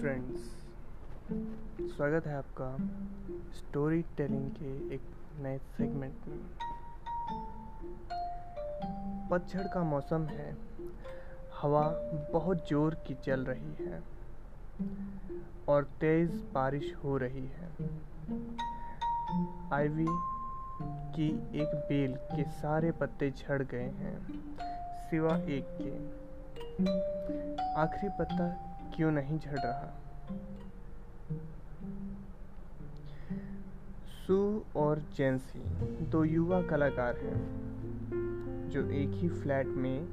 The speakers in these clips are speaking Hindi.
फ्रेंड्स स्वागत है आपका स्टोरी टेलिंग के एक नए सेगमेंट में। पतझड़ का मौसम है, हवा बहुत ज़ोर की चल रही है और तेज बारिश हो रही है। आईवी की एक बेल के सारे पत्ते झड़ गए हैं, सिवा एक के। आखिरी पत्ता क्यों नहीं झड़ रहा? सू और जेंसी दो युवा कलाकार हैं, जो एक ही फ्लैट में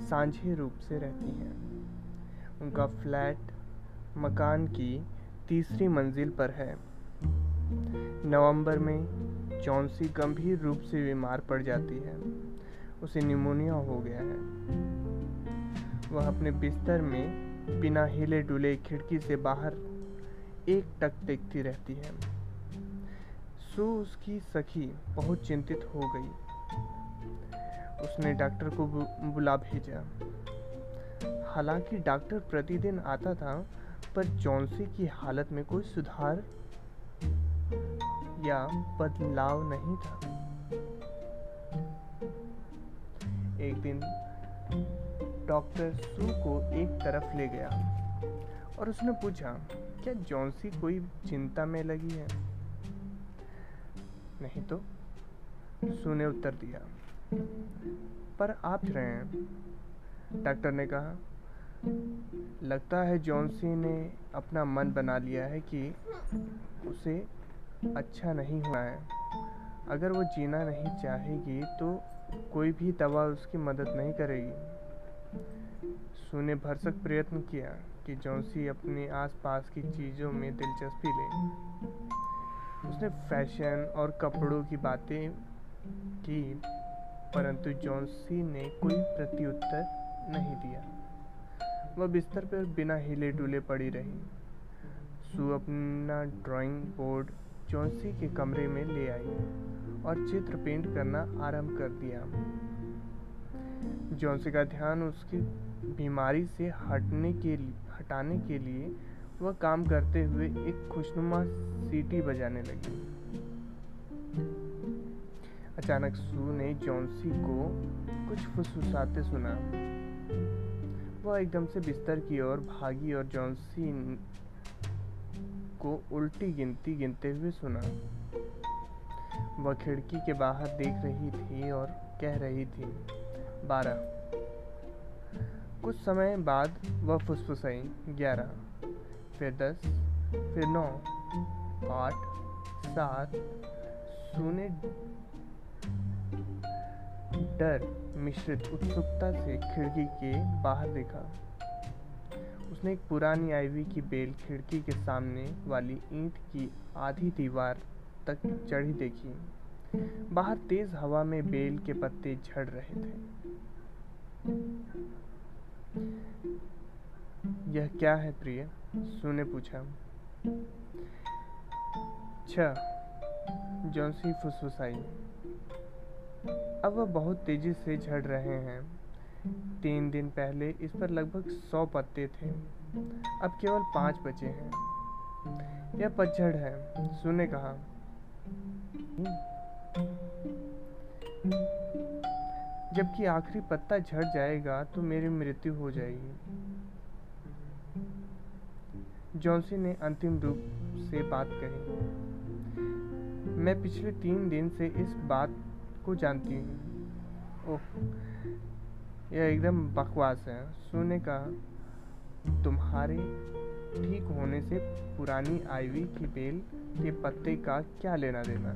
सांझे रूप से रहती हैं। उनका फ्लैट मकान की तीसरी मंजिल पर है। नवंबर में चौंसी गंभीर रूप से बीमार पड़ जाती है। उसे निमोनिया हो गया है। वह अपने बिस्तर में बिना हिले डुले खिड़की से बाहर एक टक देखती रहती है। सू उसकी सखी बहुत चिंतित हो गई। उसने डॉक्टर को बुला भेजा। हालाँकि डॉक्टर प्रतिदिन आता था, पर चौंसी की हालत में कोई सुधार या बदलाव नहीं था। एक दिन डॉक्टर सू को एक तरफ़ ले गया और उसने पूछा, क्या जॉन्सी कोई चिंता में लगी है? नहीं तो सू ने उत्तर दिया। पर आप रहे हैं, डॉक्टर ने कहा। लगता है जॉन्सी ने अपना मन बना लिया है कि उसे अच्छा नहीं हुआ है। अगर वो जीना नहीं चाहेगी तो कोई भी दवा उसकी मदद नहीं करेगी। सू ने भरसक प्रयत्न किया कि जॉन्सी अपने आसपास की चीज़ों में दिलचस्पी ले। उसने फ़ैशन और कपड़ों की बातें की, परंतु जॉन्सी ने कोई प्रत्युत्तर नहीं दिया। वह बिस्तर पर बिना हिले डुले पड़ी रही। सू अपना ड्राइंग बोर्ड जॉन्सी के कमरे में ले आई और चित्र पेंट करना आरंभ कर दिया। जॉन्सी का ध्यान उसकी बीमारी से हटने के लिए हटाने के लिए वह काम करते हुए एक खुशनुमा सीटी बजाने लगी। अचानक सू ने जॉन्सी को कुछ फुसफुसाते सुना। वह एकदम से बिस्तर की ओर भागी और जॉन्सी को उल्टी गिनती गिनते हुए सुना। वह खिड़की के बाहर देख रही थी और कह रही थी बारह। कुछ समय बाद वह फुसफुसाई ग्यारह, फिर दस, फिर नौ, आठ, सात सुने डर मिश्रित उत्सुकता से खिड़की के बाहर देखा। उसने एक पुरानी आईवी की बेल खिड़की के सामने वाली ईंट की आधी दीवार तक चढ़ी देखी। बाहर तेज हवा में बेल के पत्ते झड़ रहे थे। यह क्या है प्रिय? सू ने पूछा। छ जॉन्सी फुसफुसाई। अब वह बहुत तेज़ी से झड़ रहे हैं। तीन दिन पहले इस पर लगभग सौ पत्ते थे। अब केवल पाँच बचे हैं। यह पतझड़ है सू ने कहा? जबकि आखिरी पत्ता झड़ जाएगा तो मेरी मृत्यु हो जाएगी। जॉन्सी ने अंतिम रूप से बात कही। मैं पिछले तीन दिन से इस बात को जानती हूँ। ओह, यह एकदम बकवास है। सुने का तुम्हारे ठीक होने से पुरानी आईवी की बेल के पत्ते का क्या लेना देना?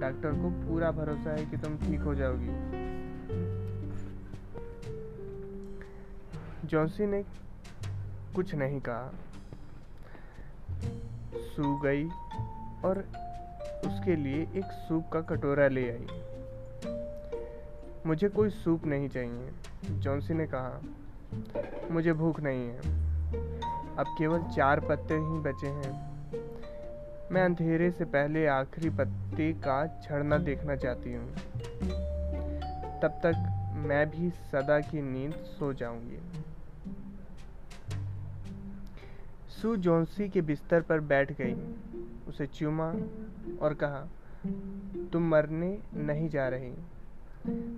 डॉक्टर को पूरा भरोसा है कि तुम ठीक हो जाओगी। जॉन्सी ने कुछ नहीं कहा। सू गई और उसके लिए एक सूप का कटोरा ले आई। मुझे कोई सूप नहीं चाहिए, जॉन्सी ने कहा। मुझे भूख नहीं है। अब केवल चार पत्ते ही बचे हैं। मैं अंधेरे से पहले आखिरी पत्ते का झड़ना देखना चाहती हूँ। तब तक मैं भी सदा की नींद सो जाऊँगी। सू जोंसी के बिस्तर पर बैठ गई। उसे चूमा और कहा, तुम मरने नहीं जा रही।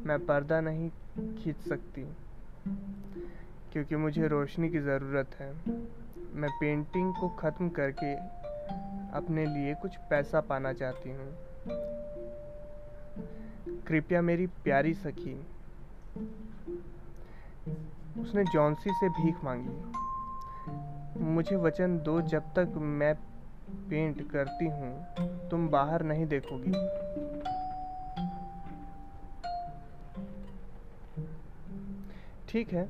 मैं पर्दा नहीं खींच सकती, क्योंकि मुझे रोशनी की ज़रूरत है। मैं पेंटिंग को ख़त्म करके अपने लिए कुछ पैसा पाना चाहती हूँ। कृपया मेरी प्यारी सखी उसने जॉन्सी से भीख मांगी। मुझे वचन दो जब तक मैं पेंट करती हूँ तुम बाहर नहीं देखोगी। ठीक है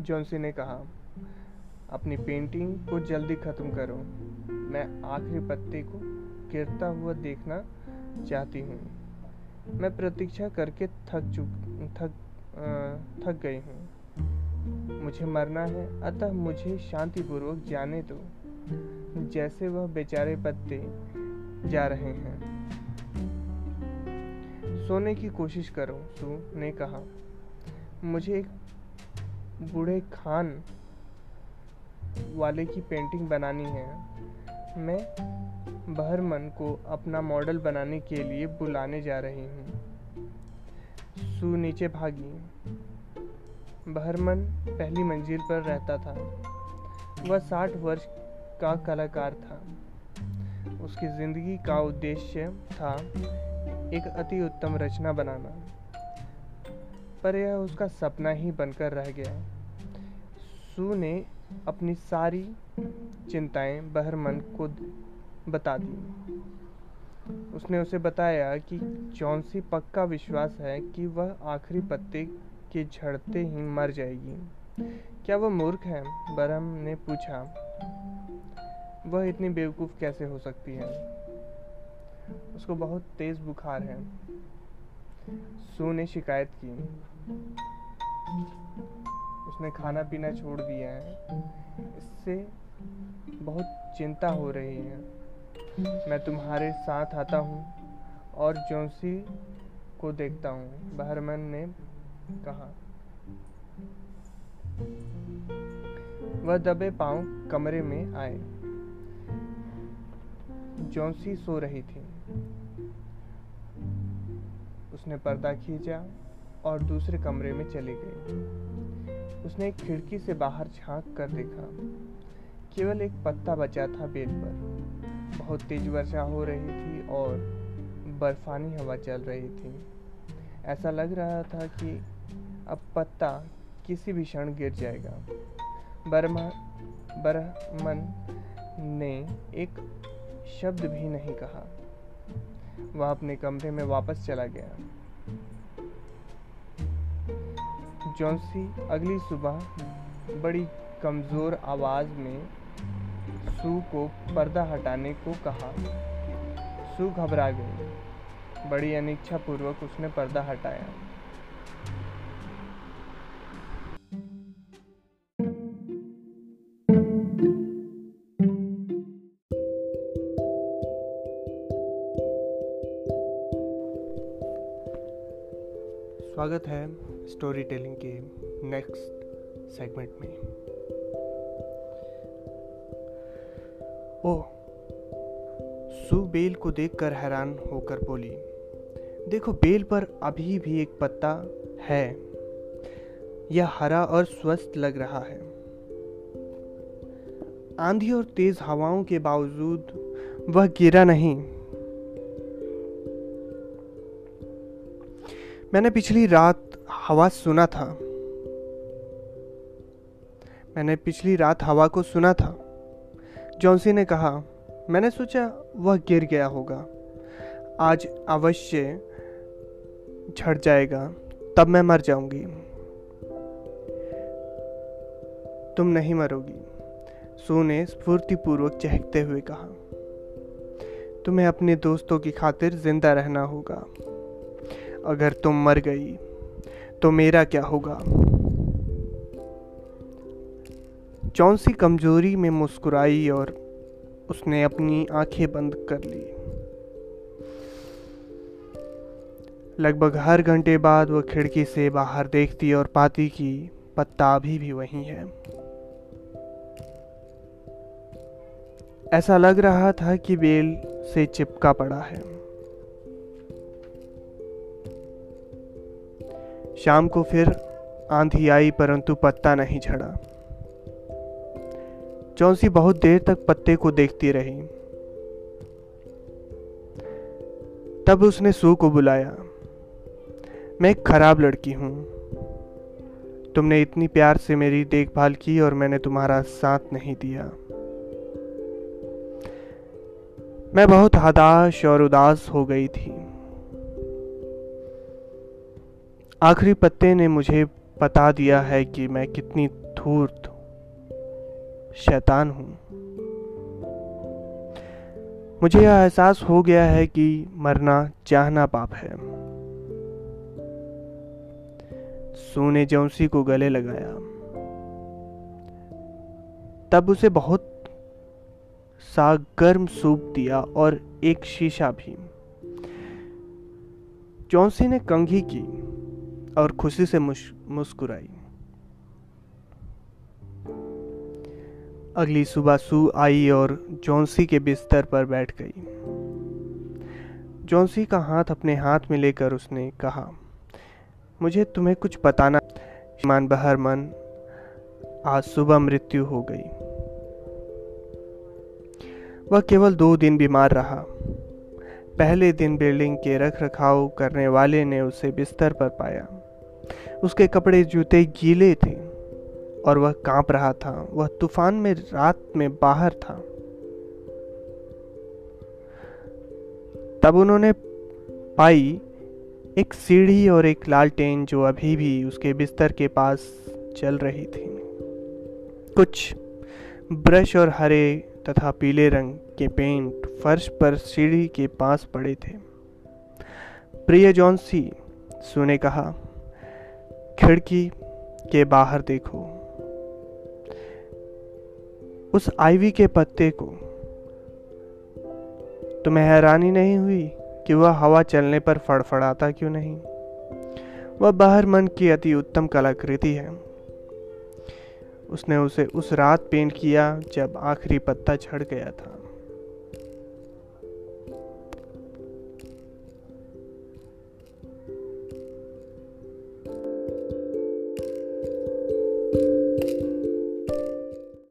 जॉन्सी ने कहा अपनी पेंटिंग को जल्दी ख़त्म करो। मैं आखिरी पत्ते को गिरता हुआ देखना चाहती हूँ। मैं प्रतीक्षा करके थक चुक थक आ, थक गई हूँ। मुझे मरना है, अतः मुझे शांतिपूर्वक जाने दो। जैसे वह बेचारे पत्ते जा रहे हैं। सोने की कोशिश करो सू ने कहा। मुझे एक बूढ़े खान वाले की पेंटिंग बनानी है। मैं बहरमन को अपना मॉडल बनाने के लिए बुलाने जा रही हूँ। सू नीचे भागी। बहरमन पहली मंजिल पर रहता था। वह साठ वर्ष का कलाकार था। उसकी ज़िंदगी का उद्देश्य था एक अति उत्तम रचना बनाना। पर यह उसका सपना ही बनकर रह गया। सू ने अपनी सारी चिंताएँ बहरमन को बता दी। उसने उसे बताया कि चौंसी पक्का विश्वास है कि वह आखिरी पत्ते के झड़ते ही मर जाएगी। क्या वह मूर्ख है? बरहम ने पूछा। वह इतनी बेवकूफ़ कैसे हो सकती है? उसको बहुत तेज़ बुखार है। सू ने शिकायत की। उसने खाना पीना छोड़ दिया है। इससे बहुत चिंता हो रही है। मैं तुम्हारे साथ आता हूँ और जोंसी को देखता हूँ। बहरमन ने कहा? वह दबे पाँव कमरे में आए। जोंसी सो रही थी। उसने पर्दा खींचा और दूसरे कमरे में चली गई। उसने एक खिड़की से बाहर झाँक कर देखा। केवल एक पत्ता बचा था बेल पर। बहुत तेज वर्षा हो रही थी और बर्फानी हवा चल रही थी। ऐसा लग रहा था कि अब पत्ता किसी भी क्षण गिर जाएगा। बर्मा बरमन ने एक शब्द भी नहीं कहा। वह अपने कमरे में वापस चला गया। जॉन्सी अगली सुबह बड़ी कमज़ोर आवाज़ में सू को पर्दा हटाने को कहा। सू घबरा गई। बड़ी अनिच्छा पूर्वक उसने पर्दा हटाया। स्वागत है स्टोरी टेलिंग के नेक्स्ट सेगमेंट में। ओह सू बेल को देखकर हैरान होकर बोली, देखो, बेल पर अभी भी एक पत्ता है। यह हरा और स्वस्थ लग रहा है। आंधी और तेज हवाओं के बावजूद वह गिरा नहीं। मैंने पिछली रात हवा सुना था। मैंने पिछली रात हवा को सुना था। जॉन्सी ने कहा, मैंने सोचा वह गिर गया होगा। आज अवश्य झड़ जाएगा। तब मैं मर जाऊँगी। तुम नहीं मरोगी। सू ने स्फूर्तिपूर्वक चहकते हुए कहा, तुम्हें अपने दोस्तों की खातिर ज़िंदा रहना होगा। अगर तुम मर गई तो मेरा क्या होगा? चौंसी कमज़ोरी में मुस्कुराई और उसने अपनी आँखें बंद कर ली। लगभग हर घंटे बाद वह खिड़की से बाहर देखती और पाती कि पत्ता अभी भी वही है। ऐसा लग रहा था कि बेल से चिपका पड़ा है। शाम को फिर आंधी आई, परंतु पत्ता नहीं झड़ा। चौंसी बहुत देर तक पत्ते को देखती रही। तब उसने सू को बुलाया, मैं एक खराब लड़की हूँ। तुमने इतनी प्यार से मेरी देखभाल की और मैंने तुम्हारा साथ नहीं दिया। मैं बहुत हताश और उदास हो गई थी। आखिरी पत्ते ने मुझे बता दिया है कि मैं कितनी धूर्त शैतान हूँ। मुझे यह एहसास हो गया है कि मरना चाहना पाप है। सू ने जौसी को गले लगाया। तब उसे बहुत सा गर्म सूप दिया और एक शीशा भी। चौंसी ने कंघी की। और खुशी से मुस्कुराई। अगली सुबह सू आई और जॉन्सी के बिस्तर पर बैठ गई। जॉन्सी का हाथ अपने हाथ में लेकर उसने कहा, मुझे तुम्हें कुछ बताना ईमान बहर मन, आज सुबह मृत्यु हो गई। वह केवल दो दिन बीमार रहा। पहले दिन बिल्डिंग के रख रखाव करने वाले ने उसे बिस्तर पर पाया। उसके कपड़े जूते गीले थे और वह काँप रहा था। वह तूफ़ान में रात में बाहर था। तब उन्होंने पाई एक सीढ़ी और एक लालटेन जो अभी भी उसके बिस्तर के पास चल रही थी। कुछ ब्रश और हरे तथा पीले रंग के पेंट फर्श पर सीढ़ी के पास पड़े थे। प्रिय जॉन्सी सुने कहा खिड़की के बाहर देखो। उस आईवी के पत्ते को। तुम्हें हैरानी नहीं हुई कि वह हवा चलने पर फड़फड़ाता क्यों नहीं? वह बाहर मन की अति उत्तम कलाकृति है। उसने उसे उस रात पेंट किया जब आखिरी पत्ता छड़ गया था।